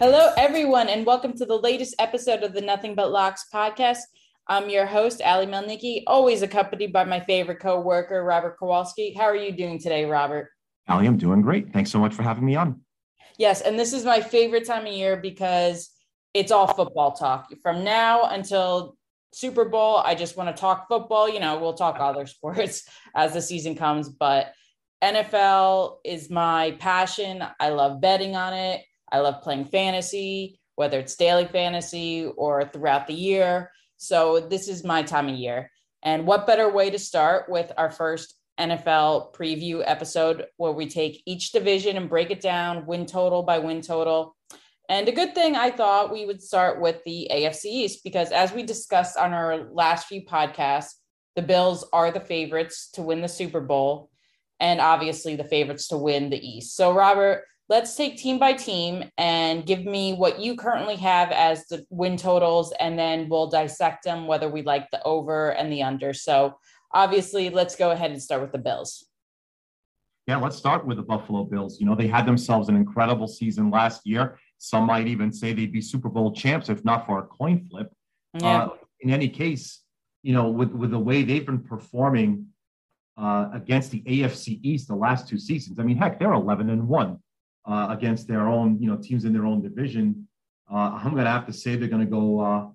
Hello, everyone, and welcome to the latest episode of the Nothing But Locks podcast. I'm your host, Ali Melnicki, always accompanied by my favorite co-worker, Robert Kowalski. How are you doing today, Robert? Ali, I'm doing great. Thanks so much for having me on. Yes, and this is my favorite time of year because it's all football talk. From now until Super Bowl, I just want to talk football. You know, we'll talk other sports as the season comes, but NFL is my passion. I love betting on it. I love playing fantasy, whether it's daily fantasy or throughout the year. So this is my time of year. And what better way to start with our first NFL preview episode where we take each division and break it down win total by win total. And a good thing I thought we would start with the AFC East because as we discussed on our last few podcasts, the Bills are the favorites to win the Super Bowl and obviously the favorites to win the East. So Robert, let's take team by team and give me what you currently have as the win totals, and then we'll dissect them whether we like the over and the under. So, obviously, let's go ahead and start with the Bills. Yeah, let's start with the Buffalo Bills. You know, they had themselves an incredible season last year. Some might even say they'd be Super Bowl champs if not for a coin flip. Yeah. Uh, in any case, you know, with, with the way they've been performing uh, against the AFC East the last two seasons, I mean, heck, they're 11 and 1 uh, against their own, you know, teams in their own division. Uh, I'm going to have to say they're going to go, uh,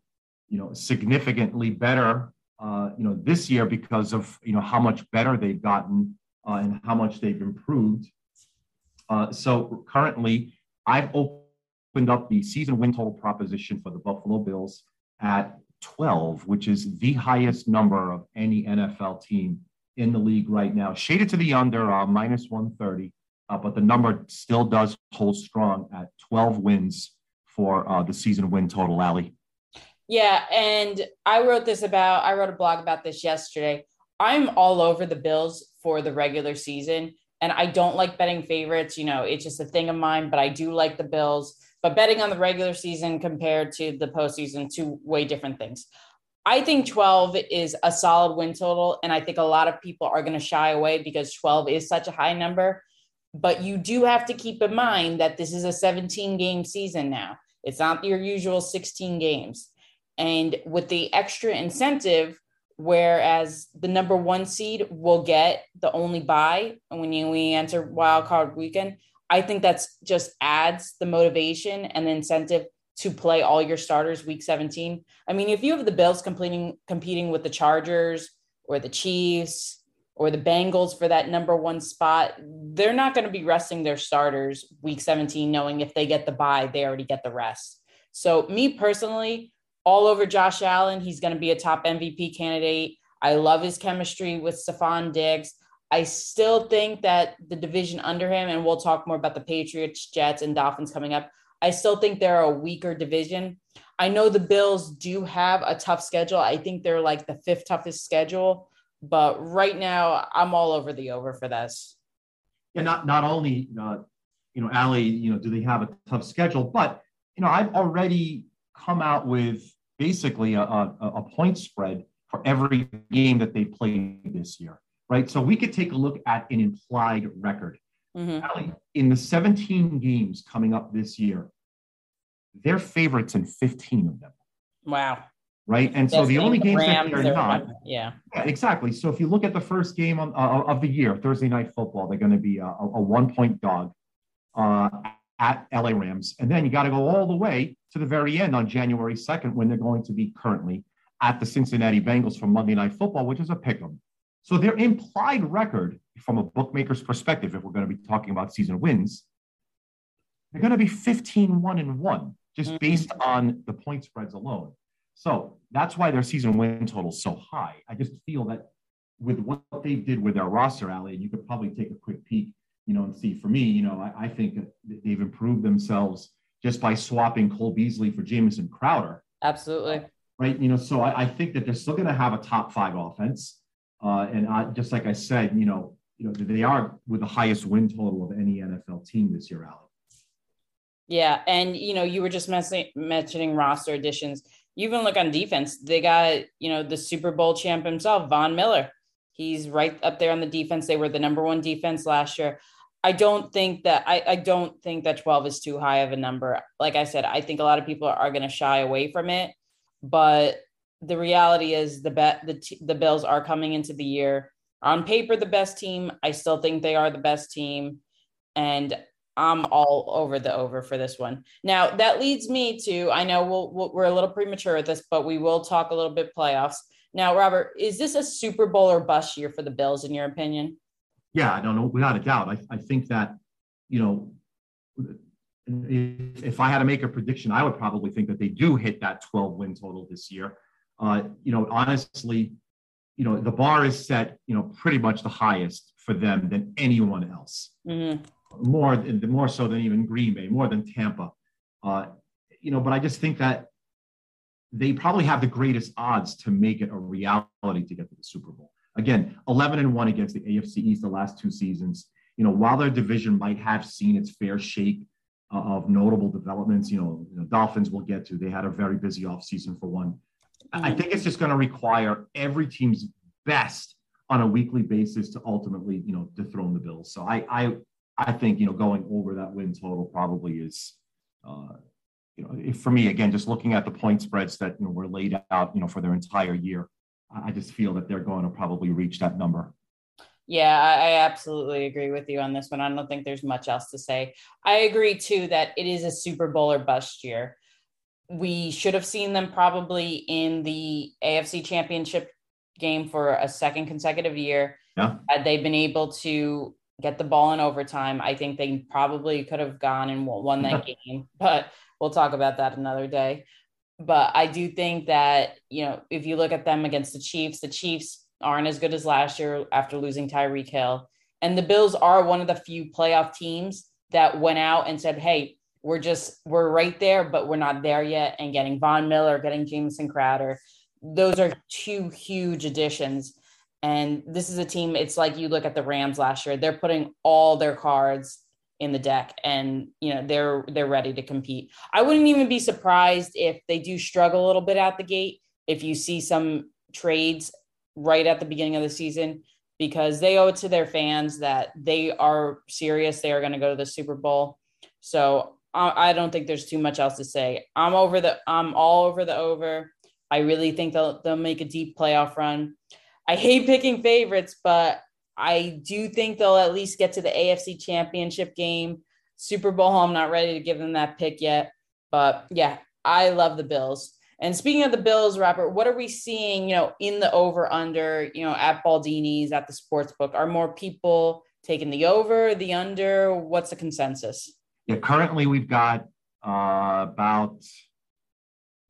you know, significantly better, uh, you know, this year because of you know how much better they've gotten uh, and how much they've improved. Uh, so currently, I've opened up the season win total proposition for the Buffalo Bills at 12, which is the highest number of any NFL team in the league right now. Shaded to the under, minus 130 uh, but the number still does hold strong at 12 wins for uh, the season win total, Ali. Yeah, and I wrote this about, I wrote a blog about this yesterday. I'm all over the Bills for the regular season, and I don't like betting favorites. You know, it's just a thing of mine, but I do like the Bills. But betting on the regular season compared to the postseason, two way different things. I think 12 is a solid win total. And I think a lot of people are going to shy away because 12 is such a high number. But you do have to keep in mind that this is a 17 game season now. It's not your usual 16 games. And with the extra incentive, whereas the number one seed will get the only buy when you, we enter wild card weekend, I think that's just adds the motivation and the incentive to play all your starters week 17. I mean, if you have the Bills competing competing with the Chargers or the Chiefs or the Bengals for that number one spot, they're not going to be resting their starters week 17, knowing if they get the bye, they already get the rest. So, me personally, all over Josh Allen, he's going to be a top MVP candidate. I love his chemistry with Stefon Diggs. I still think that the division under him, and we'll talk more about the Patriots, Jets, and Dolphins coming up. I still think they're a weaker division. I know the Bills do have a tough schedule. I think they're like the fifth toughest schedule but right now, I'm all over the over for this. Yeah, not not only uh, you know, Ali, you know, do they have a tough schedule, but you know, I've already come out with basically a, a, a point spread for every game that they played this year, right? So we could take a look at an implied record. Mm-hmm. Ali, in the 17 games coming up this year, they're favorites in 15 of them. Wow right? And so the only games that they're not, yeah. yeah, exactly. So if you look at the first game on, uh, of the year, Thursday night football, they're going to be a, a one point dog uh, at LA Rams, and then you got to go all the way to the very end on January second when they're going to be currently at the Cincinnati Bengals for Monday Night Football, which is a pick 'em. So their implied record, from a bookmaker's perspective, if we're going to be talking about season wins, they're going to be 15 1 and 1, just mm-hmm. based on the point spreads alone. So that's why their season win total is so high. I just feel that with what they did with their roster, Ali, you could probably take a quick peek, you know, and see. For me, you know, I, I think they've improved themselves just by swapping Cole Beasley for Jamison Crowder. Absolutely. Right. You know, so I, I think that they're still going to have a top five offense. Uh, and I, just like I said, you know, you know, they are with the highest win total of any NFL team this year, Ali. Yeah, and you know, you were just mentioning roster additions even look on defense, they got, you know, the Super Bowl champ himself, Von Miller. He's right up there on the defense. They were the number one defense last year. I don't think that I, I don't think that 12 is too high of a number. Like I said, I think a lot of people are going to shy away from it, but the reality is the bet the the Bills are coming into the year on paper the best team. I still think they are the best team, and I'm all over the over for this one. Now that leads me to I know we'll, we we are a little premature at this, but we will talk a little bit playoffs. Now, Robert, is this a Super Bowl or bust year for the Bills in your opinion? Yeah, I don't know without a doubt. I, I think that you know if, if I had to make a prediction, I would probably think that they do hit that 12 win total this year. Uh, you know, honestly, you know, the bar is set, you know, pretty much the highest for them than anyone else. Mm-hmm. More, more so than even Green Bay, more than Tampa. Uh, you know, but I just think that they probably have the greatest odds to make it a reality to get to the Super Bowl. Again, 11 and 1 against the AFC East the last two seasons. You know, while their division might have seen its fair shake uh, of notable developments, you know, the Dolphins will get to. They had a very busy offseason for one. I think it's just going to require every team's best on a weekly basis to ultimately, you know, dethrone the Bills. So I, I, I think you know going over that win total probably is, uh, you know, for me again, just looking at the point spreads that you know were laid out, you know, for their entire year, I just feel that they're going to probably reach that number. Yeah, I, I absolutely agree with you on this one. I don't think there's much else to say. I agree too that it is a Super Bowl or bust year we should have seen them probably in the AFC championship game for a second consecutive year. Yeah. Had they been able to get the ball in overtime, I think they probably could have gone and won that game, but we'll talk about that another day. But I do think that, you know, if you look at them against the Chiefs, the Chiefs aren't as good as last year after losing Tyreek Hill. And the Bills are one of the few playoff teams that went out and said, hey, we're just we're right there, but we're not there yet. And getting Von Miller, getting Jamison Crowder, those are two huge additions. And this is a team. It's like you look at the Rams last year; they're putting all their cards in the deck, and you know they're they're ready to compete. I wouldn't even be surprised if they do struggle a little bit out the gate. If you see some trades right at the beginning of the season, because they owe it to their fans that they are serious. They are going to go to the Super Bowl. So I don't think there's too much else to say. I'm over the I'm all over the over. I really think they'll they'll make a deep playoff run. I hate picking favorites, but I do think they'll at least get to the AFC championship game. Super Bowl, I'm not ready to give them that pick yet. But yeah, I love the Bills. And speaking of the Bills, Robert, what are we seeing, you know, in the over under, you know, at Baldini's, at the sports book? Are more people taking the over, the under? What's the consensus? Yeah, currently we've got uh, about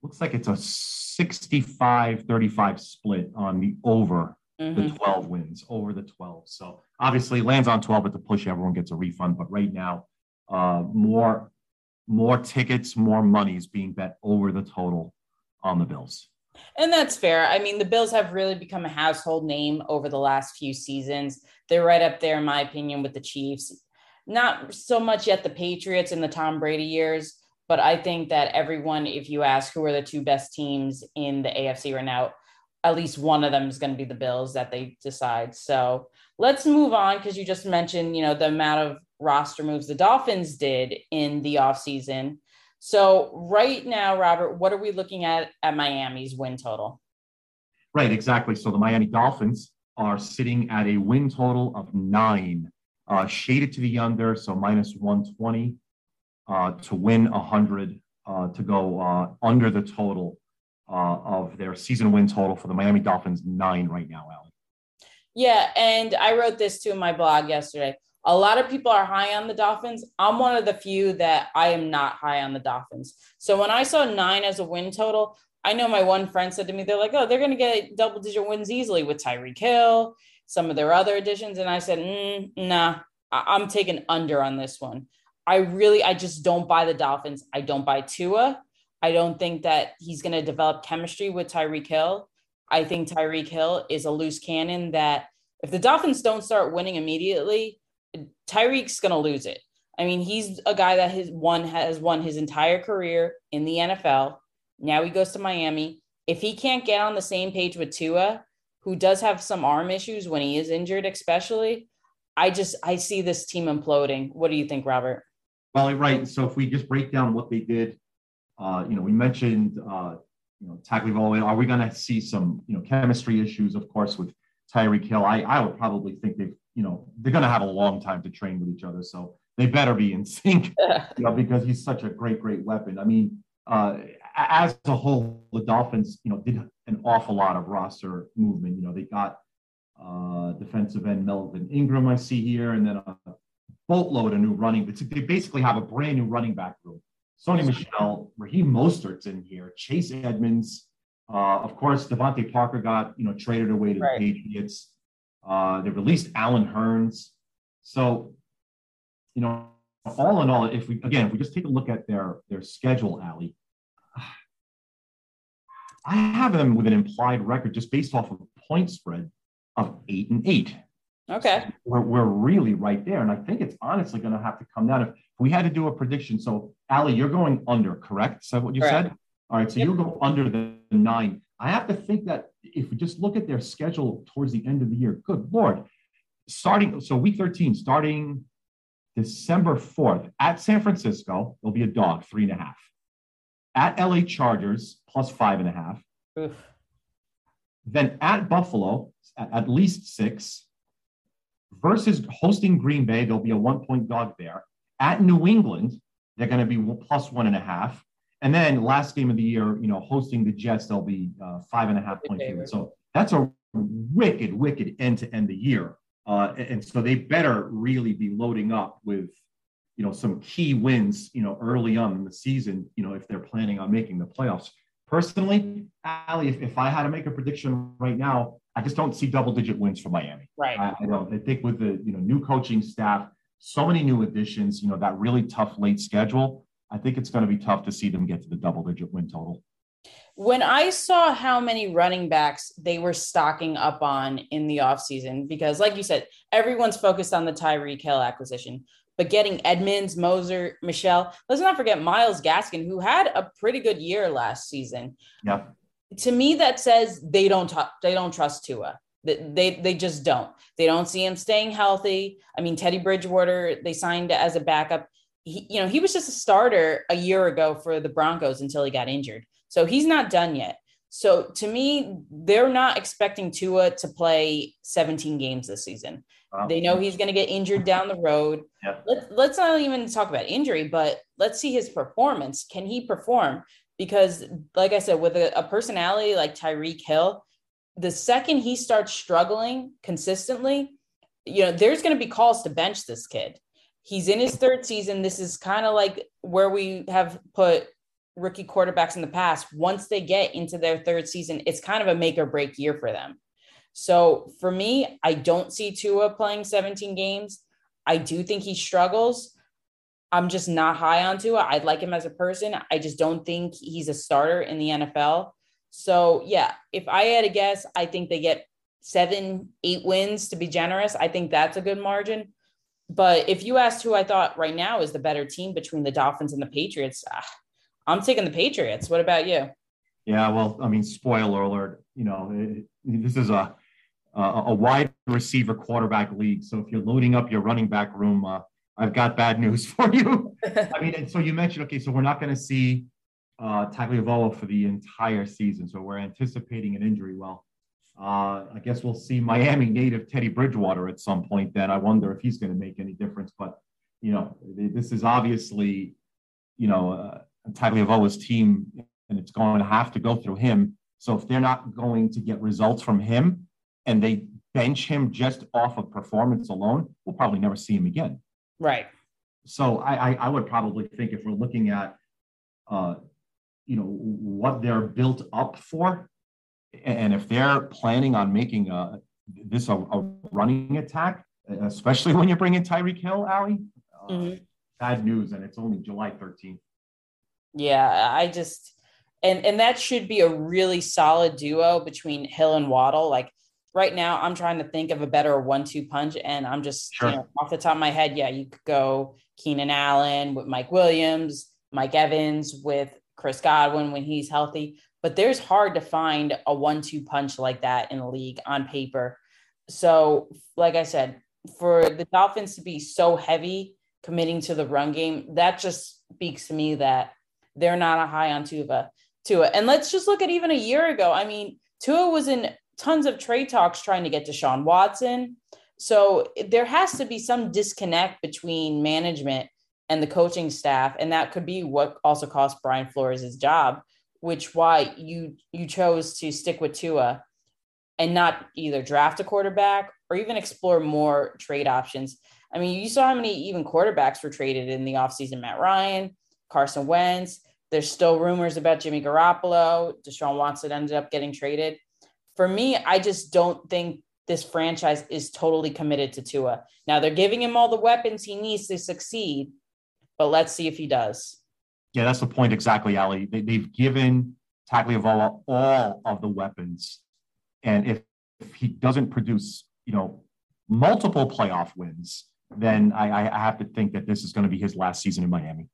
looks like it's a 65 35 split on the over mm-hmm. the 12 wins over the 12 so obviously lands on 12 at the push everyone gets a refund but right now uh, more more tickets more money is being bet over the total on the bills and that's fair. I mean, the Bills have really become a household name over the last few seasons. They're right up there, in my opinion, with the Chiefs not so much yet the Patriots in the Tom Brady years, but I think that everyone, if you ask who are the two best teams in the AFC right now, at least one of them is going to be the Bills that they decide. So let's move on because you just mentioned, you know, the amount of roster moves the Dolphins did in the offseason. So right now, Robert, what are we looking at at Miami's win total? Right, exactly. So the Miami Dolphins are sitting at a win total of nine uh, shaded to the under, so minus 120 uh, to win 100 uh, to go uh, under the total uh, of their season win total for the Miami Dolphins, nine right now, Allie. Yeah, and I wrote this too in my blog yesterday. A lot of people are high on the Dolphins. I'm one of the few that I am not high on the Dolphins. So when I saw nine as a win total, I know my one friend said to me, they're like, oh, they're going to get double digit wins easily with Tyreek Hill some of their other additions. And I said, mm, nah, I- I'm taking under on this one. I really, I just don't buy the Dolphins. I don't buy Tua. I don't think that he's going to develop chemistry with Tyreek Hill. I think Tyreek Hill is a loose cannon that if the Dolphins don't start winning immediately, Tyreek's going to lose it. I mean, he's a guy that has won has won his entire career in the NFL. Now he goes to Miami. If he can't get on the same page with Tua, who does have some arm issues when he is injured, especially, I just I see this team imploding. What do you think, Robert? Well, right. So if we just break down what they did, uh, you know, we mentioned uh, you know Tagovailoa. Are we going to see some you know chemistry issues? Of course, with Tyreek Hill, I I would probably think they've, you know they're going to have a long time to train with each other. So they better be in sync, you know, because he's such a great great weapon. I mean, uh, as a whole, the Dolphins you know did an awful lot of roster movement. You know, they got uh, defensive end Melvin Ingram, I see here, and then a boatload of new running. But they basically have a brand new running back room. Sony Michel, Raheem Mostert's in here, Chase Edmonds. Uh, of course, DeVante Parker got you know traded away to right. the Patriots. Uh, they released Allen Hurns. So, you know, all in all, if we again, if we just take a look at their their schedule, Ali, I have them with an implied record just based off of a point spread of eight and eight. Okay. So we're, we're really right there. And I think it's honestly going to have to come down. If we had to do a prediction, so Ali, you're going under, correct? Is that what you correct. said? All right. So yep. you'll go under the nine. I have to think that if we just look at their schedule towards the end of the year, good Lord. Starting, so week 13, starting December 4th at San Francisco, there'll be a dog, three and a half. At LA Chargers, plus five and a half. Oof. Then at Buffalo, at, at least six. Versus hosting Green Bay, there'll be a one point dog there. At New England, they're going to be plus one and a half. And then last game of the year, you know, hosting the Jets, they'll be uh, five and a half point favorite. So that's a wicked, wicked end to end the year. Uh, and so they better really be loading up with, you know, some key wins, you know, early on in the season, you know, if they're planning on making the playoffs. Personally, Ali, if, if I had to make a prediction right now, I just don't see double digit wins for Miami. Right. I, I don't. I think with the you know new coaching staff, so many new additions, you know that really tough late schedule. I think it's going to be tough to see them get to the double digit win total. When I saw how many running backs they were stocking up on in the offseason, because like you said, everyone's focused on the Tyreek Hill acquisition, but getting Edmonds, Mostert, Michel, let's not forget Myles Gaskin, who had a pretty good year last season. Yeah. To me, that says they don't talk, they don't trust Tua. They, they just don't. They don't see him staying healthy. I mean, Teddy Bridgewater, they signed as a backup. He, you know, he was just a starter a year ago for the Broncos until he got injured. So he's not done yet. So to me, they're not expecting Tua to play 17 games this season. Wow. They know he's going to get injured down the road. Yeah. Let, let's not even talk about injury, but let's see his performance. Can he perform? Because, like I said, with a, a personality like Tyreek Hill, the second he starts struggling consistently, you know, there's going to be calls to bench this kid. He's in his third season. This is kind of like where we have put rookie quarterbacks in the past. Once they get into their third season, it's kind of a make or break year for them. So for me, I don't see Tua playing 17 games. I do think he struggles. I'm just not high on Tua. I like him as a person. I just don't think he's a starter in the NFL. So yeah, if I had a guess, I think they get seven, eight wins to be generous. I think that's a good margin. But if you asked who I thought right now is the better team between the Dolphins and the Patriots, ah, I'm taking the Patriots. What about you? Yeah, well, I mean, spoiler alert. You know, it, this is a a wide receiver quarterback league. So if you're loading up your running back room, uh, I've got bad news for you. I mean, and so you mentioned, okay, so we're not going to see uh, Tagovailoa for the entire season. So we're anticipating an injury. Well, uh, I guess we'll see Miami native Teddy Bridgewater at some point. Then I wonder if he's going to make any difference. But you know, this is obviously, you know, uh, Tagovailoa's team, and it's going to have to go through him. So if they're not going to get results from him, and they bench him just off of performance alone, we'll probably never see him again. Right. So I, I, I would probably think if we're looking at, uh, you know, what they're built up for, and if they're planning on making a, this a, a running attack, especially when you bring in Tyreek Hill, Ali, uh, mm-hmm. bad news, and it's only July 13th. Yeah, I just and and that should be a really solid duo between Hill and Waddle. Like right now I'm trying to think of a better one-two punch, and I'm just sure. you know, off the top of my head. Yeah, you could go Keenan Allen with Mike Williams, Mike Evans with Chris Godwin when he's healthy. But there's hard to find a one-two punch like that in the league on paper. So, like I said, for the Dolphins to be so heavy committing to the run game, that just speaks to me that they're not a high on Tua. Tua. And let's just look at even a year ago. I mean, Tua was in tons of trade talks trying to get Deshaun Watson. So there has to be some disconnect between management and the coaching staff. And that could be what also cost Brian Flores his job, which why you you chose to stick with Tua and not either draft a quarterback or even explore more trade options. I mean, you saw how many even quarterbacks were traded in the offseason. Matt Ryan, Carson Wentz. There's still rumors about Jimmy Garoppolo. Deshaun Watson ended up getting traded. For me, I just don't think this franchise is totally committed to Tua. Now they're giving him all the weapons he needs to succeed, but let's see if he does. Yeah, that's the point exactly, Ali. They, have given Tagovailoa all of the weapons, and if, if he doesn't produce, you know, multiple playoff wins, then I, I have to think that this is going to be his last season in Miami.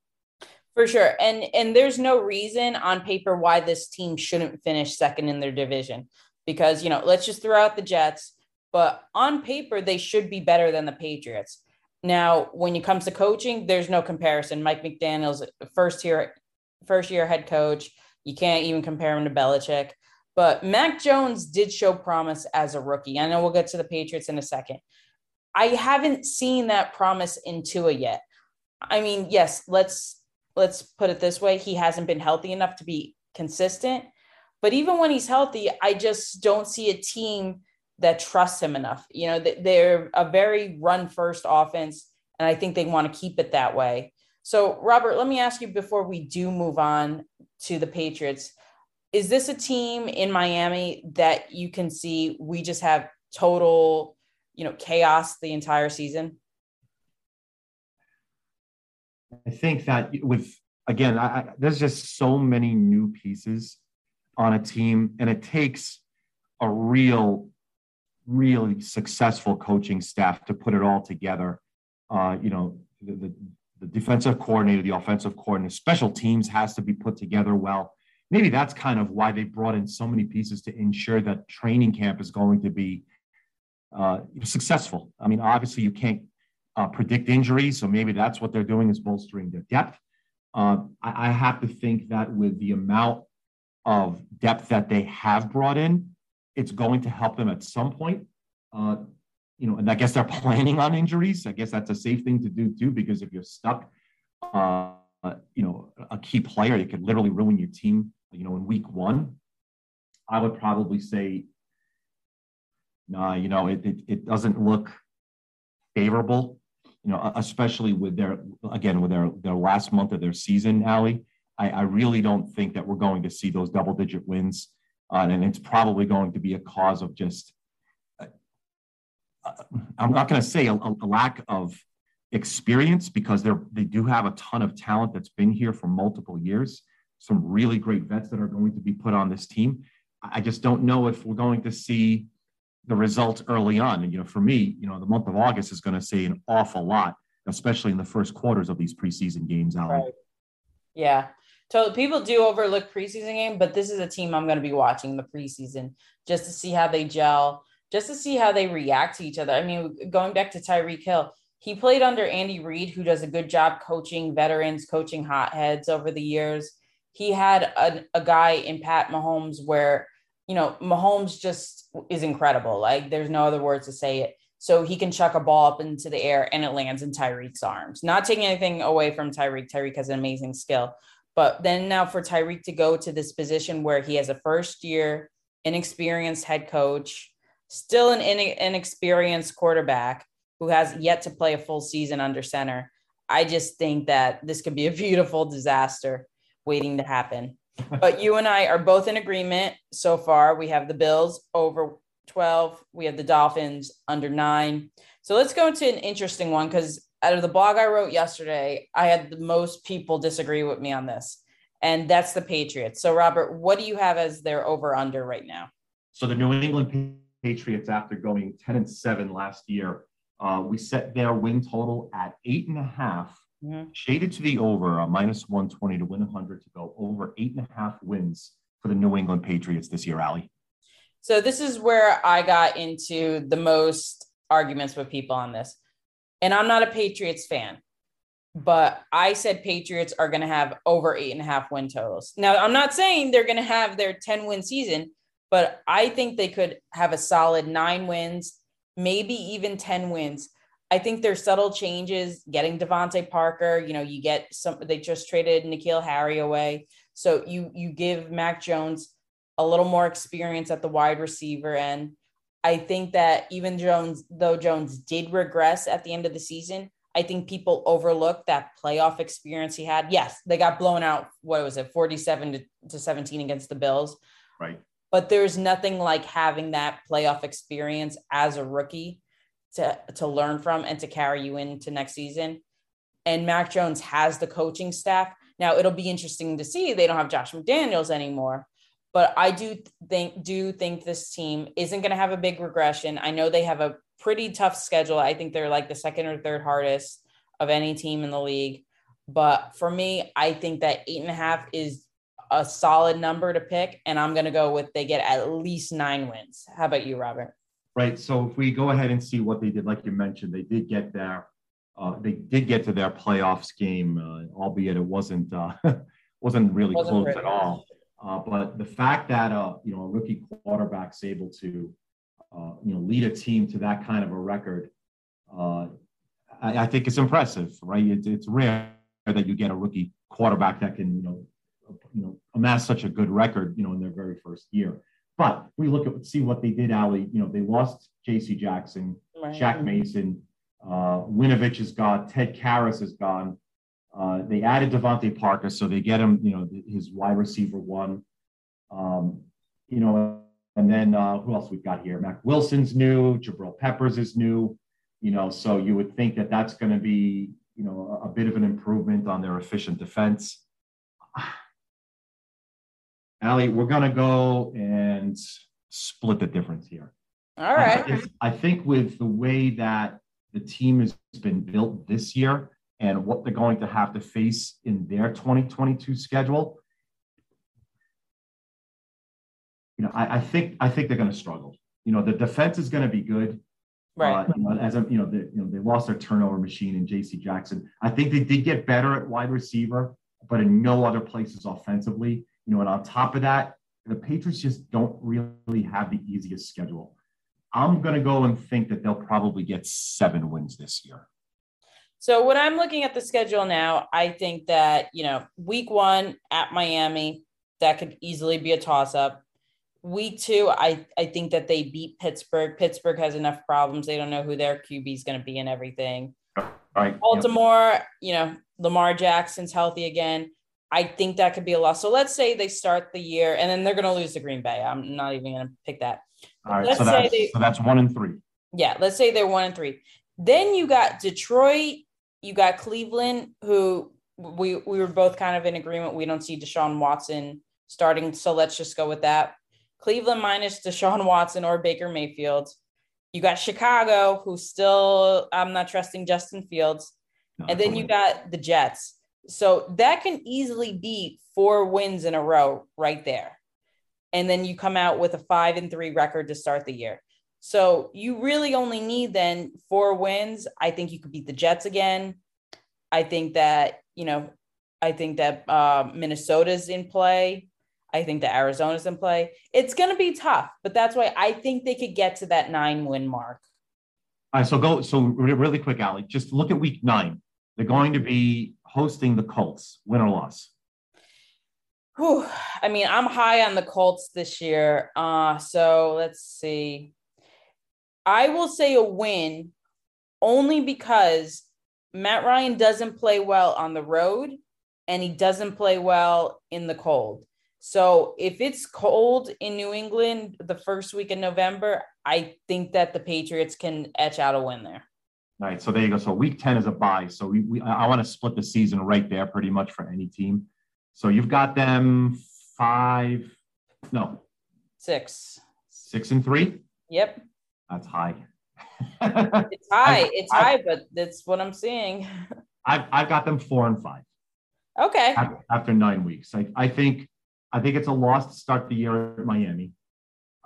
For sure. And and there's no reason on paper why this team shouldn't finish second in their division because, you know, let's just throw out the Jets, but on paper they should be better than the Patriots. Now, when it comes to coaching, there's no comparison. Mike McDaniel's first year first year head coach. You can't even compare him to Belichick. But Mac Jones did show promise as a rookie. I know we'll get to the Patriots in a second. I haven't seen that promise in Tua yet. I mean, yes, let's let's put it this way, he hasn't been healthy enough to be consistent. But even when he's healthy, I just don't see a team that trusts him enough. You know, they're a very run first offense, and I think they want to keep it that way. So, Robert, let me ask you before we do move on to the Patriots is this a team in Miami that you can see we just have total, you know, chaos the entire season? I think that with again, I, I, there's just so many new pieces on a team, and it takes a real, really successful coaching staff to put it all together. Uh, you know, the, the, the defensive coordinator, the offensive coordinator, special teams has to be put together well. Maybe that's kind of why they brought in so many pieces to ensure that training camp is going to be uh, successful. I mean, obviously, you can't uh, predict injuries. So maybe that's what they're doing is bolstering their depth. Uh, I, I, have to think that with the amount of depth that they have brought in, it's going to help them at some point. Uh, you know, and I guess they're planning on injuries. I guess that's a safe thing to do too, because if you're stuck, uh, you know, a key player, it could literally ruin your team. You know, in week one, I would probably say, nah, you know, it, it, it doesn't look favorable you know, especially with their again with their their last month of their season, Ali. I, I really don't think that we're going to see those double digit wins, uh, and it's probably going to be a cause of just. Uh, I'm not going to say a, a, lack of experience because they're they do have a ton of talent that's been here for multiple years. Some really great vets that are going to be put on this team. I just don't know if we're going to see the results early on. And, you know, for me, you know, the month of August is going to say an awful lot, especially in the first quarters of these preseason games. Right. Yeah. So people do overlook preseason game, but this is a team I'm going to be watching the preseason just to see how they gel, just to see how they react to each other. I mean, going back to Tyreek Hill, he played under Andy Reid, who does a good job coaching veterans, coaching hotheads over the years. He had a, a guy in Pat Mahomes where you know, Mahomes just is incredible. Like there's no other words to say it. So he can chuck a ball up into the air and it lands in Tyreek's arms. Not taking anything away from Tyreek. Tyreek has an amazing skill. But then now for Tyreek to go to this position where he has a first year inexperienced head coach, still an inexperienced quarterback who has yet to play a full season under center. I just think that this could be a beautiful disaster waiting to happen but you and I are both in agreement so far. We have the Bills over 12, we have the Dolphins under nine. So let's go into an interesting one because out of the blog I wrote yesterday, I had the most people disagree with me on this, and that's the Patriots. So, Robert, what do you have as their over under right now? So, the New England Patriots, after going 10 and 7 last year, uh, we set their win total at eight and a half Mm-hmm. Shaded to the over, a minus 120 to win 100 to go over eight and a half wins for the New England Patriots this year, Ali. So this is where I got into the most arguments with people on this. And I'm not a Patriots fan, but I said Patriots are going to have over eight and a half win totals. Now, I'm not saying they're going to have their 10 win season, but I think they could have a solid nine wins, maybe even 10 wins. I think there's subtle changes getting DeVante Parker. You know, you get some, they just traded N'Keal Harry away. So you, you give Mac Jones a little more experience at the wide receiver end. I think that even Jones, though Jones did regress at the end of the season, I think people overlook that playoff experience he had. Yes, they got blown out. What was it, 47 to, to 17 against the Bills? Right. But there's nothing like having that playoff experience as a rookie to, to learn from and to carry you into next season. And Mac Jones has the coaching staff. Now it'll be interesting to see. They don't have Josh McDaniels anymore, but I do think do think this team isn't going to have a big regression. I know they have a pretty tough schedule. I think they're like the second or third hardest of any team in the league. But for me, I think that eight and a half is a solid number to pick. And I'm going to go with they get at least nine wins. How about you, Robert? Right. So if we go ahead and see what they did, like you mentioned, they did get there. Uh, they did get to their playoffs game, uh, albeit it wasn't uh, wasn't really wasn't close at all. Uh, but the fact that uh, you know a rookie quarterback's able to uh, you know, lead a team to that kind of a record, uh, I, I, think it's impressive, right? It, it's rare that you get a rookie quarterback that can, you know, you know, amass such a good record, you know, in their very first year. But we look at see what they did, Ali. You know, they lost J.C. Jackson, right. Shaq Mason, uh, Winovich is gone, Ted Karras is gone. Uh, they added DeVante Parker, so they get him, you know, his wide receiver one. Um, you know, and then uh, who else we've got here? Mack Wilson's new, Jabril Peppers is new. You know, so you would think that that's going to be, you know, a, a bit of an improvement on their efficient defense. Ali, we're going to go and split the difference here. All right. I, I think with the way that the team has been built this year and what they're going to have to face in their 2022 schedule, you know, I, I think I think they're going to struggle. You know, the defense is going to be good. Right. Uh, you know, as a, you know, they, you know, they lost their turnover machine in J.C. Jackson. I think they did get better at wide receiver, but in no other places offensively. You know, and on top of that, the Patriots just don't really have the easiest schedule. I'm going to go and think that they'll probably get seven wins this year. So when I'm looking at the schedule now, I think that, you know, week one at Miami, that could easily be a toss up week two, I, I think that they beat Pittsburgh. Pittsburgh has enough problems. They don't know who their QB is going to be and everything. Right. Baltimore, yep. you know, Lamar Jackson's healthy again. I think that could be a loss. So let's say they start the year and then they're going to lose to Green Bay. I'm not even going to pick that. All right. Let's so, that's, they, so that's one and three. Yeah. Let's say they're one and three. Then you got Detroit, you got Cleveland, who we, we were both kind of in agreement. We don't see Deshaun Watson starting. So let's just go with that. Cleveland minus Deshaun Watson or Baker Mayfield. You got Chicago, who still I'm not trusting Justin Fields. No, and then you got the Jets. So that can easily be four wins in a row right there. And then you come out with a five and three record to start the year. So you really only need then four wins. I think you could beat the Jets again. I think that, you know, I think that uh, Minnesota's in play. I think that Arizona's in play. It's going to be tough, but that's why I think they could get to that nine win mark. All right, so go. So really quick, Ali, just look at week nine. They're going to be hosting the Colts. Win or loss? Whew. I mean, I'm high on the Colts this year. Uh, so let's see. I will say a win only because Matt Ryan doesn't play well on the road and he doesn't play well in the cold. So if it's cold in New England the first week in November, I think that the Patriots can etch out a win there. All right. So there you go. So week 10 is a bye. So we, we I want to split the season right there pretty much for any team. So you've got them five, no, six, six and three. Yep. That's high. it's high. it's I've, high, but that's what I'm seeing. I've, I've got them four and five. Okay. After, after nine weeks. I, I think I think it's a loss to start the year at Miami.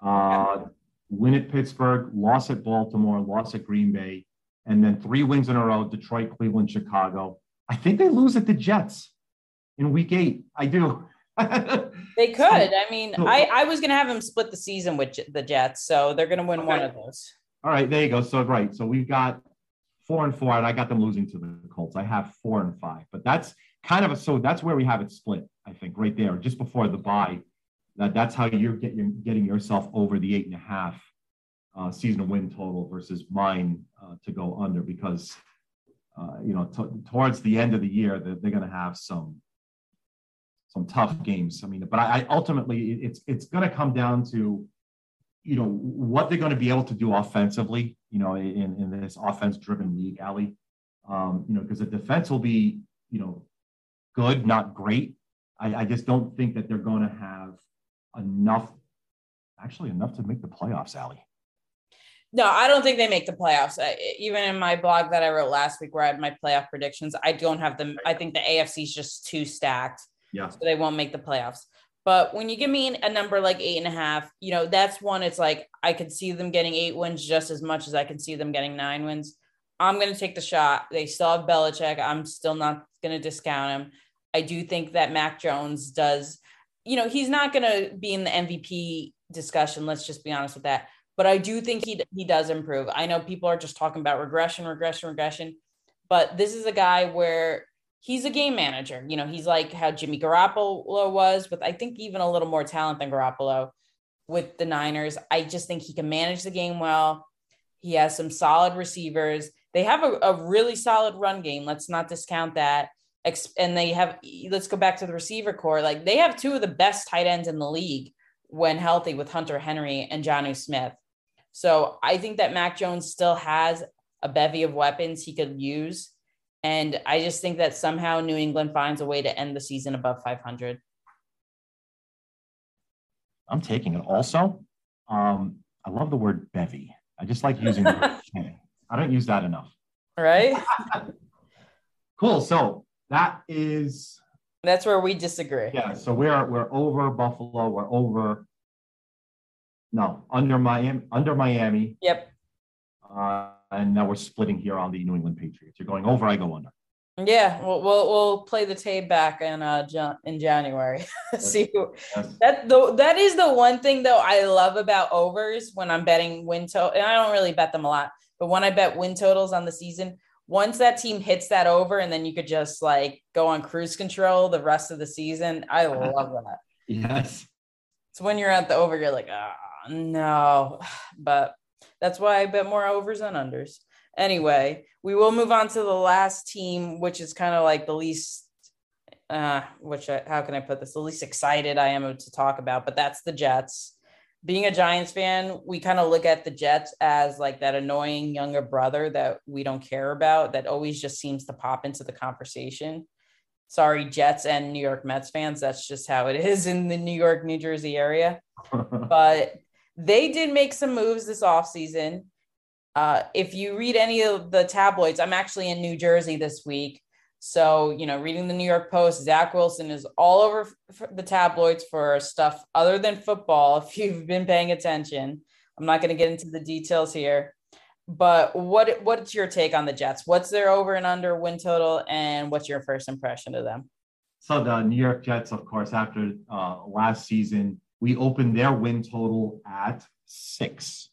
Uh, win at Pittsburgh, loss at Baltimore, loss at Green Bay, and then three wins in a row Detroit, Cleveland, Chicago. I think they lose at the Jets in week eight. I do. they could. I mean, I, I was going to have them split the season with the Jets, so they're going to win okay. one of those. All right, there you go. So, right. So we've got four and four, and I got them losing to the Colts. I have four and five, but that's kind of a so that's where we have it split, I think, right there, just before the bye. That, that's how you're getting, getting yourself over the eight and a half uh, season win total versus mine uh, to go under because uh, you know t- towards the end of the year they're, they're going to have some some tough games. I mean, but I, I ultimately it's it's going to come down to you know what they're going to be able to do offensively. You know, in in this offense driven league, Ali. Um, you know, because the defense will be you know good, not great. I, I just don't think that they're going to have enough, actually enough to make the playoffs, Ali. No, I don't think they make the playoffs. I, even in my blog that I wrote last week, where I had my playoff predictions, I don't have them. I think the AFC is just too stacked. Yeah. So they won't make the playoffs. But when you give me a number like eight and a half, you know, that's one. It's like I could see them getting eight wins just as much as I can see them getting nine wins. I'm going to take the shot. They still have Belichick. I'm still not going to discount him. I do think that Mac Jones does, you know, he's not going to be in the MVP discussion. Let's just be honest with that but I do think he he does improve. I know people are just talking about regression, regression, regression, but this is a guy where he's a game manager. You know, he's like how Jimmy Garoppolo was, with I think even a little more talent than Garoppolo with the Niners. I just think he can manage the game well. He has some solid receivers. They have a, a really solid run game. Let's not discount that. And they have, let's go back to the receiver core. Like they have two of the best tight ends in the league when healthy with Hunter Henry and Jonnu Smith. So I think that Mac Jones still has a bevy of weapons he could use. And I just think that somehow New England finds a way to end the season above 500. I'm taking it. Also, um, I love the word bevy. I just like using the word I don't use that enough. Right. cool. So that is that's where we disagree. Yeah. So we're we're over Buffalo. We're over no, under Miami. Under Miami. Yep. Uh, and now we're splitting here on the New England Patriots. You're going over. I go under. Yeah, we'll we'll, we'll play the tape back in uh in January. See yes. that the that is the one thing though I love about overs when I'm betting win total. And I don't really bet them a lot, but when I bet win totals on the season, once that team hits that over, and then you could just like go on cruise control the rest of the season. I love that. yes. So when you're at the over, you're like, ah, no, but that's why I bet more overs and unders. Anyway, we will move on to the last team, which is kind of like the least, uh, which I, how can I put this? The least excited I am to talk about, but that's the Jets. Being a Giants fan, we kind of look at the Jets as like that annoying younger brother that we don't care about, that always just seems to pop into the conversation. Sorry, Jets and New York Mets fans. That's just how it is in the New York, New Jersey area. but they did make some moves this offseason. Uh, if you read any of the tabloids, I'm actually in New Jersey this week. So, you know, reading the New York Post, Zach Wilson is all over the tabloids for stuff other than football, if you've been paying attention. I'm not going to get into the details here. But what what's your take on the Jets? What's their over and under win total, and what's your first impression of them? So the New York Jets, of course, after uh, last season, we opened their win total at six,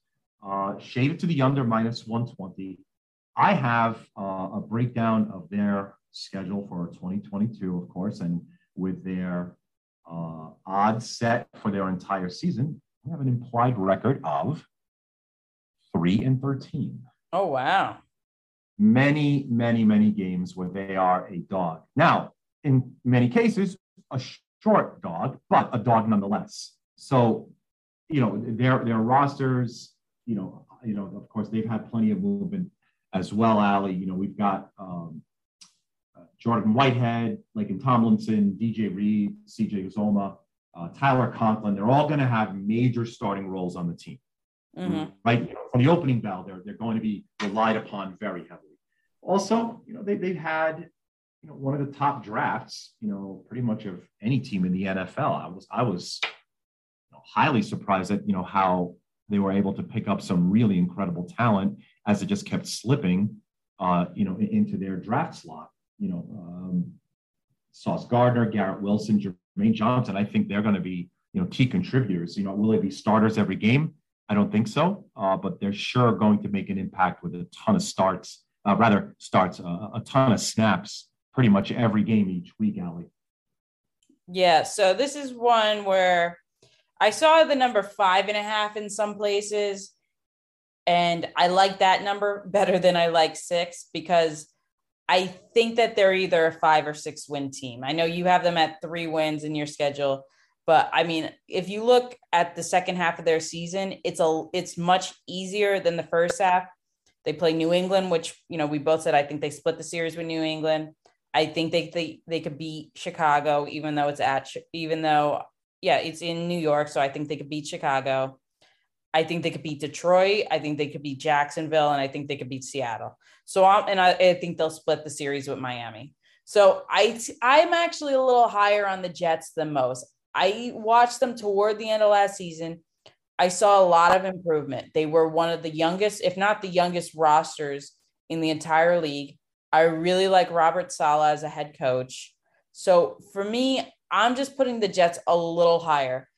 uh, shaded to the under minus 120. I have uh, a breakdown of their schedule for 2022, of course, and with their uh, odds set for their entire season, we have an implied record of three and 13. Oh, wow. Many, many, many games where they are a dog. Now, in many cases, a short dog, but a dog nonetheless. So, you know, their their rosters, you know, you know, of course, they've had plenty of movement as well. Ali, you know, we've got um, uh, Jordan Whitehead, Laken Tomlinson, DJ Reed, CJ Uzomah, uh, Tyler Conklin. They're all going to have major starting roles on the team. Mm-hmm. Right you know, from the opening bell, they're they're going to be relied upon very heavily. Also, you know, they they've had you know one of the top drafts, you know, pretty much of any team in the NFL. I was I was highly surprised at you know how they were able to pick up some really incredible talent as it just kept slipping, uh, you know, into their draft slot. You know, um, Sauce Gardner, Garrett Wilson, Jermaine Johnson. I think they're going to be, you know, key contributors. You know, will they be starters every game? I don't think so, uh, but they're sure going to make an impact with a ton of starts, uh, rather starts uh, a ton of snaps pretty much every game each week, Ally. Yeah, so this is one where I saw the number five and a half in some places, and I like that number better than I like six because I think that they're either a five or six win team. I know you have them at three wins in your schedule, but I mean, if you look at the second half of their season, it's a it's much easier than the first half. They play New England, which you know we both said I think they split the series with New England. I think they they they could beat Chicago, even though it's at even though yeah it's in New York, so I think they could beat Chicago. I think they could beat Detroit. I think they could beat Jacksonville, and I think they could beat Seattle. So I'm and I, I think they'll split the series with Miami. So I I'm actually a little higher on the Jets than most. I watched them toward the end of last season. I saw a lot of improvement. They were one of the youngest, if not the youngest, rosters in the entire league. I really like Robert Saleh as a head coach. So for me, I'm just putting the Jets a little higher.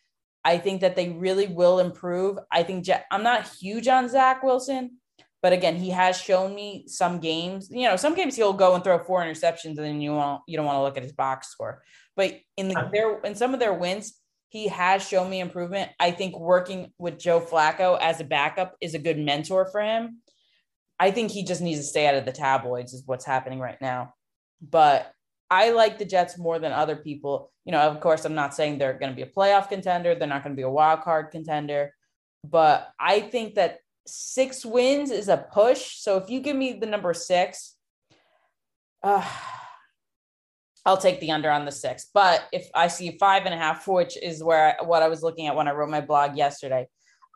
I think that they really will improve. I think Jet, I'm not huge on Zach Wilson, but again, he has shown me some games. You know, some games he'll go and throw four interceptions, and then you won't you don't want to look at his box score. But in the, their in some of their wins, he has shown me improvement. I think working with Joe Flacco as a backup is a good mentor for him. I think he just needs to stay out of the tabloids, is what's happening right now. But I like the Jets more than other people. You know, of course, I'm not saying they're going to be a playoff contender, they're not going to be a wild card contender, but I think that six wins is a push. So if you give me the number six, uh, I'll take the under on the six. But if I see five and a half, which is where I, what I was looking at when I wrote my blog yesterday,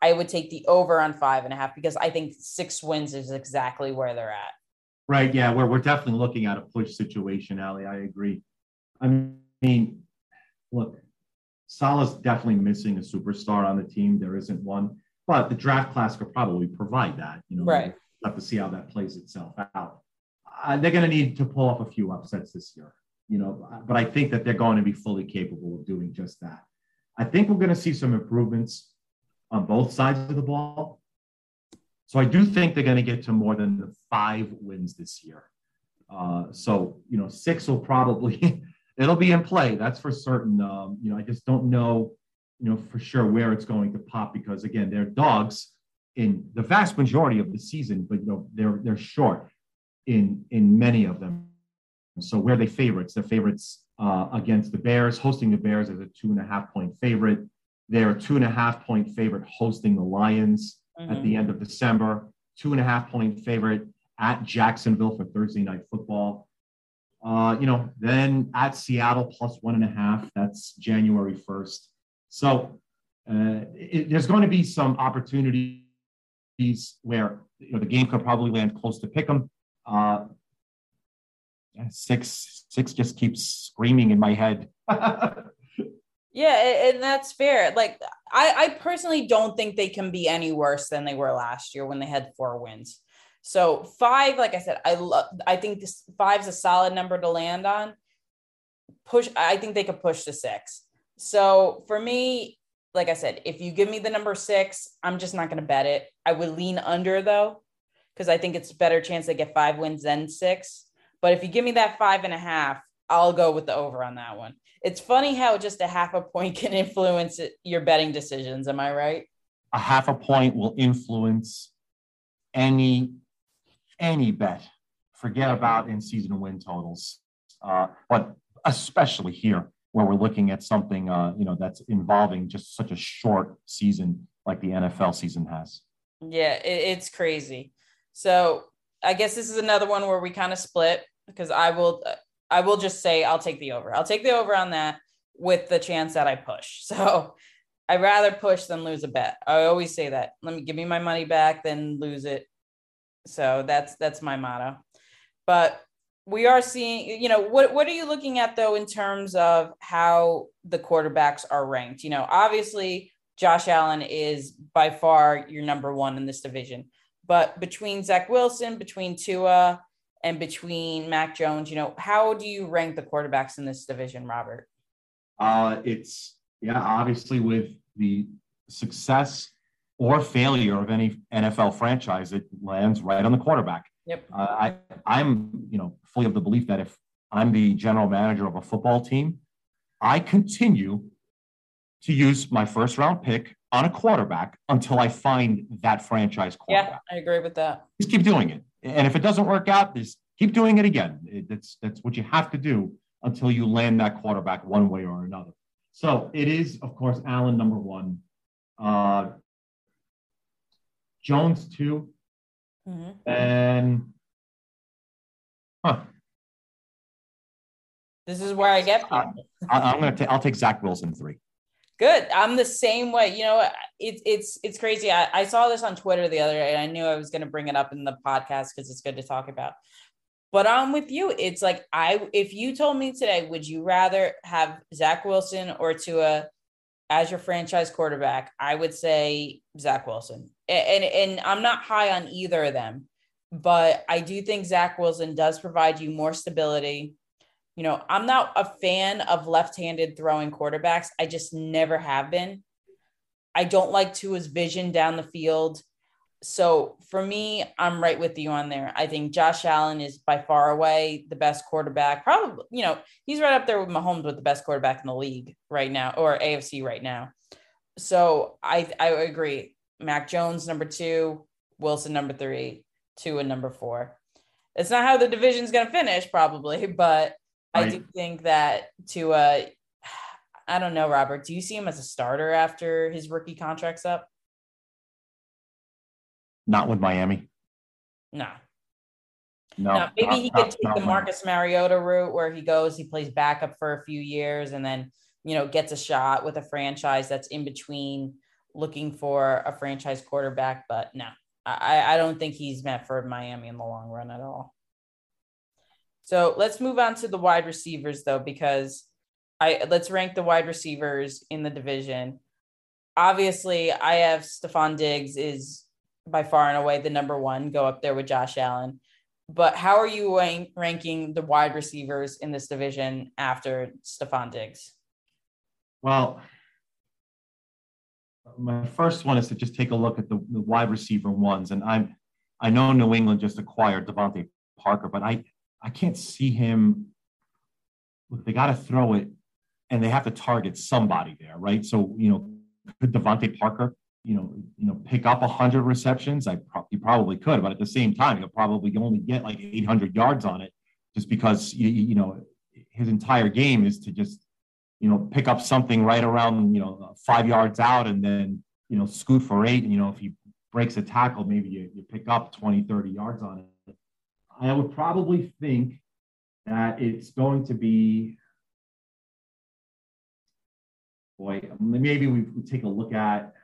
I would take the over on five and a half because I think six wins is exactly where they're at. Right. Yeah. We're, we're definitely looking at a push situation, Ally. I agree. I mean, look, Saleh's definitely missing a superstar on the team. There isn't one, but the draft class could probably provide that. You know, right. We'll have to see how that plays itself out. Uh, they're going to need to pull off a few upsets this year, you know, but I think that they're going to be fully capable of doing just that. I think we're going to see some improvements on both sides of the ball. So I do think they're going to get to more than five wins this year. Uh, so you know, six will probably it'll be in play. That's for certain. Um, you know, I just don't know, you know, for sure where it's going to pop because again, they're dogs in the vast majority of the season, but you know, they're they're short in in many of them. So where they favorites? They're favorites uh, against the Bears, hosting the Bears as a two and a half point favorite. They're a two and a half point favorite hosting the Lions mm-hmm. at the end of December, two and a half point favorite at Jacksonville for Thursday night football. Uh, you know, then at Seattle plus one and a half, that's January 1st. So uh, it, there's going to be some opportunities where you know the game could probably land close to pick them. Uh, six six just keeps screaming in my head. Yeah, and that's fair. Like I, I personally don't think they can be any worse than they were last year when they had four wins. So five, like I said, I love. I think this five's a solid number to land on. Push. I think they could push to six. So for me, like I said, if you give me the number six, I'm just not going to bet it. I would lean under though, because I think it's better chance they get five wins than six. But if you give me that five and a half, I'll go with the over on that one. It's funny how just a half a point can influence your betting decisions. Am I right? A half a point will influence any any bet. Forget about in season win totals, uh, but especially here where we're looking at something uh, you know that's involving just such a short season like the NFL season has. Yeah, it, it's crazy. So I guess this is another one where we kind of split because I will I will just say I'll take the over. I'll take the over on that with the chance that I push. So I'd rather push than lose a bet. I always say that. Let me give me my money back than lose it. So that's that's my motto. But we are seeing, you know, what what are you looking at though in terms of how the quarterbacks are ranked? You know, obviously Josh Allen is by far your number one in this division. But between Zach Wilson, between Tua, and between Mac Jones, you know, how do you rank the quarterbacks in this division, Robert? Uh, it's yeah, obviously with the success or failure of any NFL franchise, it lands right on the quarterback. Yep. Uh, I I'm you know fully of the belief that if I'm the general manager of a football team, I continue to use my first round pick on a quarterback until I find that franchise quarterback. Yeah, I agree with that. Just keep doing it. And if it doesn't work out, just keep doing it again. It, that's that's what you have to do until you land that quarterback one way or another. So it is, of course, Allen number one, uh, Jones 2 mm-hmm. and huh. This is where I get. I, am gonna. i I'll take Zach Wilson three. Good. I'm the same way. You know, it's it's it's crazy. I, I saw this on Twitter the other day, and I knew I was going to bring it up in the podcast because it's good to talk about. But I'm with you. It's like I if you told me today, would you rather have Zach Wilson or Tua as your franchise quarterback? I would say Zach Wilson. And and I'm not high on either of them, but I do think Zach Wilson does provide you more stability you know, I'm not a fan of left-handed throwing quarterbacks. I just never have been. I don't like Tua's vision down the field. So for me, I'm right with you on there. I think Josh Allen is by far away the best quarterback. Probably, you know, he's right up there with Mahomes with the best quarterback in the league right now or AFC right now. So I I agree. Mac Jones number two, Wilson number three, Tua number four. It's not how the division's going to finish, probably, but I do think that Tua uh I don't know, Robert. Do you see him as a starter after his rookie contract's up? Not with Miami. No. No. no maybe not, he could take the Marcus Mariota route where he goes, he plays backup for a few years and then, you know, gets a shot with a franchise that's in between looking for a franchise quarterback. But no, I, I don't think he's meant for Miami in the long run at all. So let's move on to the wide receivers though, because I let's rank the wide receivers in the division. Obviously, I have Stefon Diggs is by far and away the number one, go up there with Josh Allen. But how are you rank, ranking the wide receivers in this division after Stefon Diggs? Well, my first one is to just take a look at the, the wide receiver ones, and I'm I know New England just acquired DeVante Parker, but I I can't see him. They got to throw it, and they have to target somebody there, right? So you know, could DeVante Parker, you know, you know, pick up hundred receptions? I pro- he probably could, but at the same time, he'll probably only get like 800 yards on it, just because you, you know his entire game is to just you know pick up something right around you know five yards out, and then you know scoot for eight. And you know if he breaks a tackle, maybe you, you pick up 20, 30 yards on it. I would probably think that it's going to be, boy, maybe we take a look at.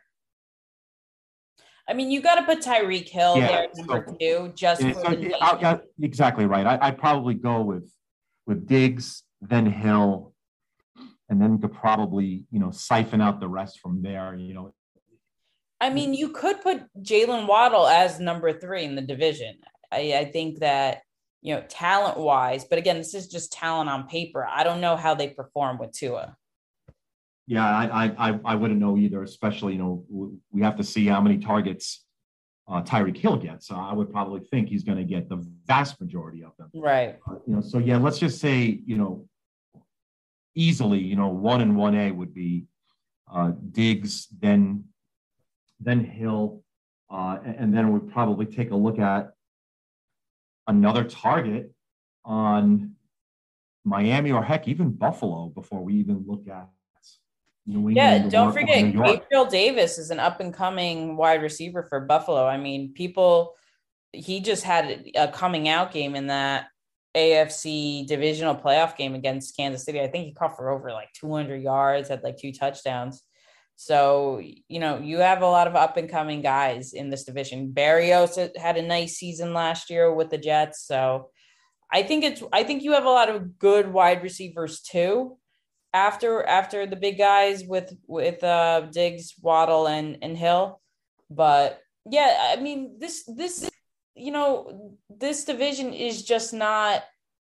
I mean, you got to put Tyreek Hill yeah, there number so, two, just for so, the I, exactly right. I, would probably go with with Diggs, then Hill, and then could probably you know siphon out the rest from there. You know, I mean, you could put Jaylen Waddle as number three in the division. I, I think that you know talent wise, but again, this is just talent on paper. I don't know how they perform with Tua. Yeah, I I I wouldn't know either. Especially you know we have to see how many targets uh, Tyreek Hill gets. So I would probably think he's going to get the vast majority of them. Right. Uh, you know, so yeah, let's just say you know easily, you know, one and one A would be uh, Diggs, then then Hill, uh, and then we'd probably take a look at another target on Miami or heck, even Buffalo before we even look at New England. Yeah, don't forget Gabriel Davis is an up and coming wide receiver for Buffalo. I mean, people he just had a coming out game in that AFC divisional playoff game against Kansas City. I think he caught for over like 200 yards, had like two touchdowns. So, you know, you have a lot of up and coming guys in this division. Berrios had a nice season last year with the Jets. So I think it's, I think you have a lot of good wide receivers too. after after the big guys with with uh Diggs, Waddle, and and Hill. But yeah, I mean this this you know this division is just not.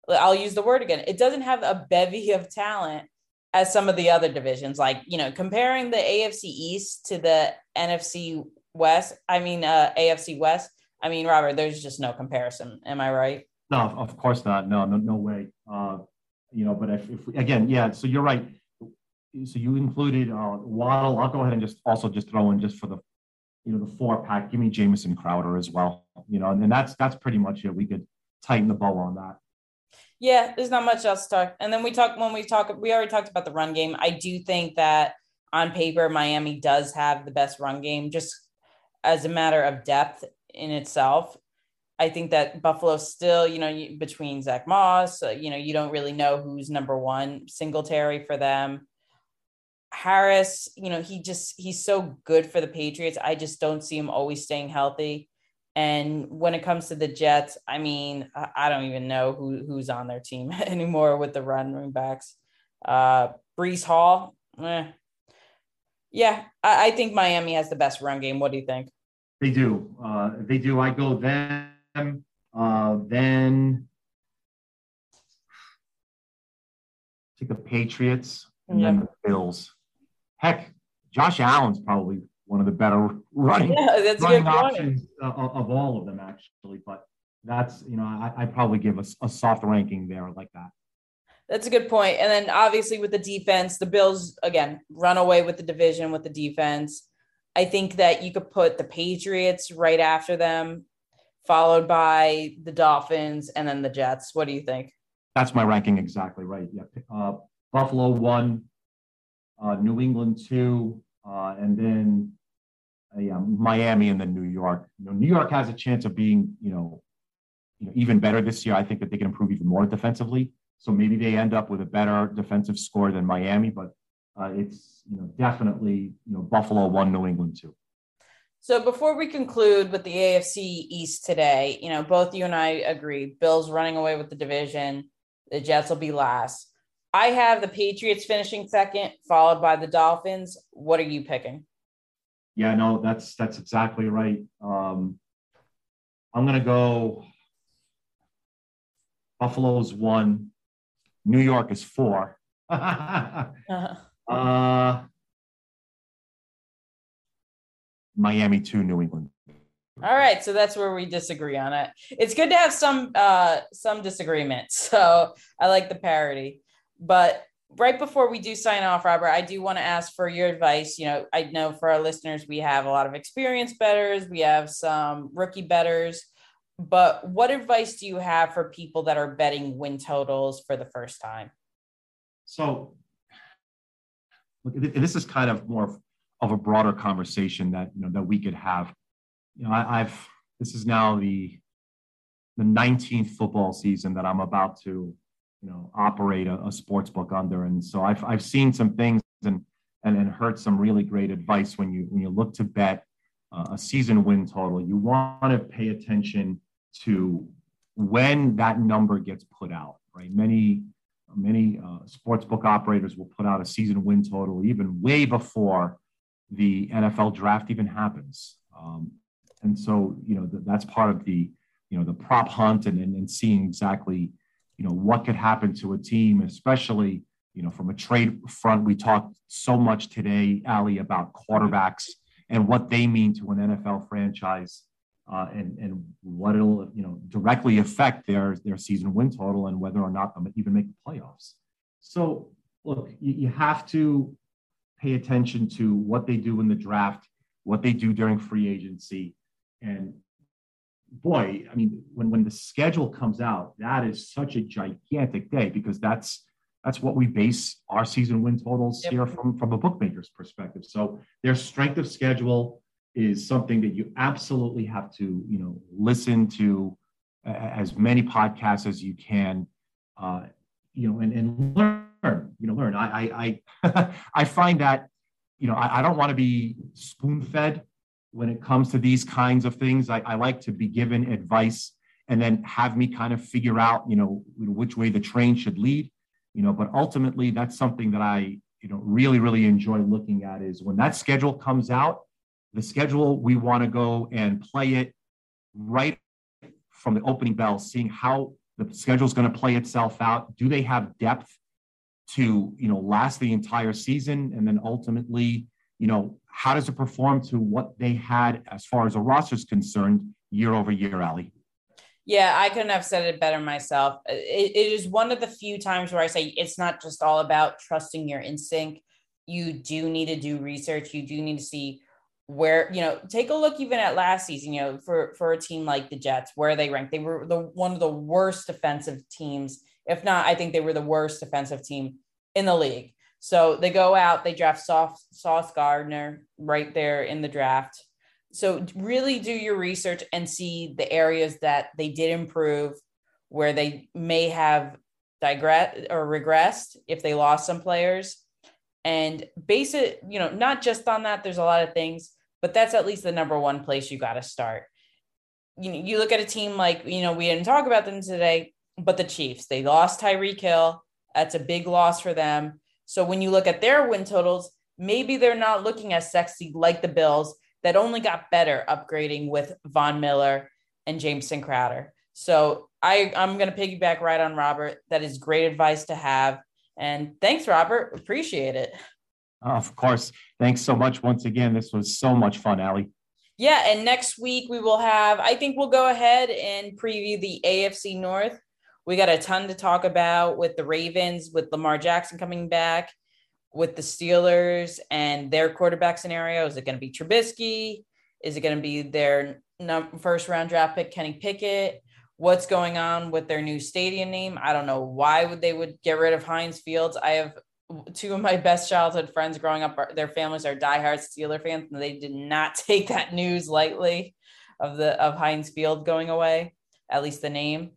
I'll use the word again. It doesn't have a bevy of talent as some of the other divisions. Like you know, comparing the AFC East to the NFC West. I mean, uh, AFC West. I mean, Robert, there's just no comparison. Am I right? No, of course not. No, no, no way. Uh, you know, but if, if we, again, yeah. So you're right. So you included uh, Waddle. I'll go ahead and just also just throw in just for the, you know, the four pack. Give me Jamison Crowder as well. You know, and, and that's that's pretty much it. We could tighten the bow on that. Yeah, there's not much else to talk. And then we talk when we talk. We already talked about the run game. I do think that on paper, Miami does have the best run game, just as a matter of depth in itself. I think that Buffalo still, you know, between Zack Moss, uh, you know, you don't really know who's number one. Singletary for them. Harris, you know, he just he's so good for the Patriots. I just don't see him always staying healthy. And when it comes to the Jets, I mean, I don't even know who who's on their team anymore with the running backs. Uh Breece Hall, eh. yeah, I, I think Miami has the best run game. What do you think? They do. Uh, they do. I go them uh, then take the Patriots and yeah. then the Bills. Heck, Josh Allen's probably one of the better running, yeah, running options of, of, all of them, actually. But that's, you know, I, I probably give a, a soft ranking there like that. That's a good point. And then obviously with the defense, the Bills, again, run away with the division with the defense. I think that you could put the Patriots right after them followed by the Dolphins and then the Jets. What do you think? That's my ranking exactly right. Yeah. Uh, Buffalo one, uh, New England two, uh, and then uh, yeah, Miami and then New York. You know, New York has a chance of being, you know, you know, even better this year. I think that they can improve even more defensively. So maybe they end up with a better defensive score than Miami, but uh, it's you know definitely you know Buffalo one, New England two. So before we conclude with the AFC East today, you know, both you and I agree Bills running away with the division. The Jets will be last. I have the Patriots finishing second, followed by the Dolphins. What are you picking? Yeah, no, that's that's exactly right. Um, I'm gonna go. Buffalo's one, New York is 4 uh-huh. uh, Miami to New England. All right, so that's where we disagree on it. It's good to have some uh some disagreement. So I like the parody. But right before we do sign off, Robert, I do want to ask for your advice. You know, I know for our listeners, we have a lot of experienced betters, we have some rookie betters. But what advice do you have for people that are betting win totals for the first time? So, this is kind of more of a broader conversation that you know that we could have. You know, I, I've this is now the the 19th football season that I'm about to you know operate a, a sports book under, and so I've I've seen some things and and, and heard some really great advice when you when you look to bet uh, a season win total. You want to pay attention to when that number gets put out. Right, many many uh, sports book operators will put out a season win total even way before the NFL draft even happens. Um, and so, you know, th- that's part of the, you know, the prop hunt and, and, and seeing exactly, you know, what could happen to a team, especially, you know, from a trade front. We talked so much today, Ally, about quarterbacks and what they mean to an NFL franchise. Uh, and and what it'll you know directly affect their their season win total and whether or not they'll even make the playoffs. So look, you, you have to pay attention to what they do in the draft, what they do during free agency. And boy, I mean, when, when the schedule comes out, that is such a gigantic day because that's that's what we base our season win totals yep. here from, from a bookmaker's perspective. So their strength of schedule is something that you absolutely have to, you know, listen to uh, as many podcasts as you can, uh, you know, and, and learn you know, learn. I I I, find that, you know, I, I don't want to be spoon fed when it comes to these kinds of things. I, I like to be given advice and then have me kind of figure out, you know, which way the train should lead. you know, but ultimately that's something that I, you know, really, really enjoy looking at is when that schedule comes out, the schedule, we want to go and play it right from the opening bell, seeing how the schedule is going to play itself out. Do they have depth to, you know, last the entire season? And then ultimately, you know, how does it perform to what they had as far as a roster is concerned year over year, Ally? Yeah, I couldn't have said it better myself. It, it is one of the few times where I say it's not just all about trusting your instinct. You do need to do research. You do need to see where you know take a look even at last season you know for for a team like the jets where they ranked they were the one of the worst defensive teams if not i think they were the worst defensive team in the league so they go out they draft Sauce, Gardner right there in the draft so really do your research and see the areas that they did improve where they may have digress or regressed if they lost some players and base it you know not just on that there's a lot of things but that's at least the number one place you got to start. You know, you look at a team like, you know, we didn't talk about them today, but the Chiefs, they lost Tyreek Hill. That's a big loss for them. So when you look at their win totals, maybe they're not looking as sexy like the Bills that only got better upgrading with Von Miller and Jamison Crowder. So I, I'm going to piggyback right on Robert. That is great advice to have. And thanks, Robert. Appreciate it. Oh, of course. Thanks so much once again. This was so much fun, Ally. Yeah, and next week we will have, I think we'll go ahead and preview the AFC North. We got a ton to talk about with the Ravens, with Lamar Jackson coming back, with the Steelers and their quarterback scenario. Is it going to be Trubisky? Is it going to be their first round draft pick, Kenny Pickett? What's going on with their new stadium name? I don't know why would they would get rid of Heinz Fields. I have two of my best childhood friends growing up, their families are diehard Steeler fans, and they did not take that news lightly of the of Heinz Field going away, at least the name.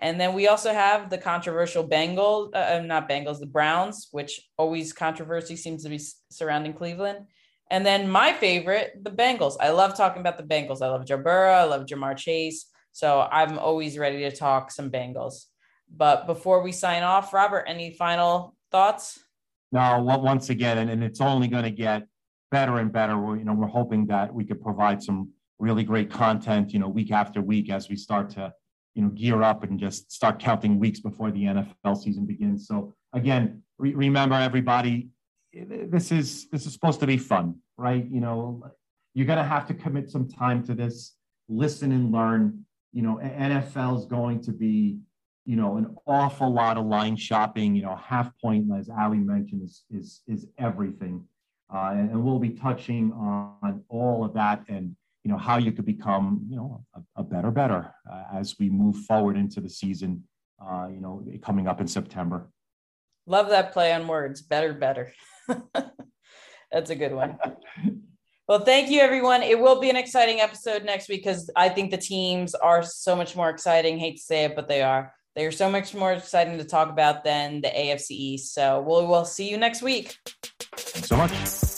And then we also have the controversial Bengals, uh, uh not Bengals, the Browns, which always controversy seems to be surrounding Cleveland. And then my favorite, the Bengals. I love talking about the Bengals. I love Joe Burrow. I love Ja'Marr Chase. So I'm always ready to talk some Bengals. But before we sign off, Robert, any final thoughts? No, once again, and, and it's only going to get better and better. We're, you know, we're hoping that we could provide some really great content, you know, week after week as we start to, you know, gear up and just start counting weeks before the NFL season begins. So again, re- remember everybody, this is this is supposed to be fun, right? You know, you're to have to commit some time to this, listen and learn. You know, NFL is going to be you know, an awful lot of line shopping. You know, half point, as Ally mentioned, is is is everything, uh, and, we'll be touching on all of that and you know how you could become you know a, a better better uh, as we move forward into the season. Uh, you know, coming up in September. Love that play on words. Better, better. That's a good one. Well, thank you, everyone. It will be an exciting episode next week because I think the teams are so much more exciting. Hate to say it, but they are. They are so much more exciting to talk about than the AFC East. So we'll, we'll see you next week. Thanks so much.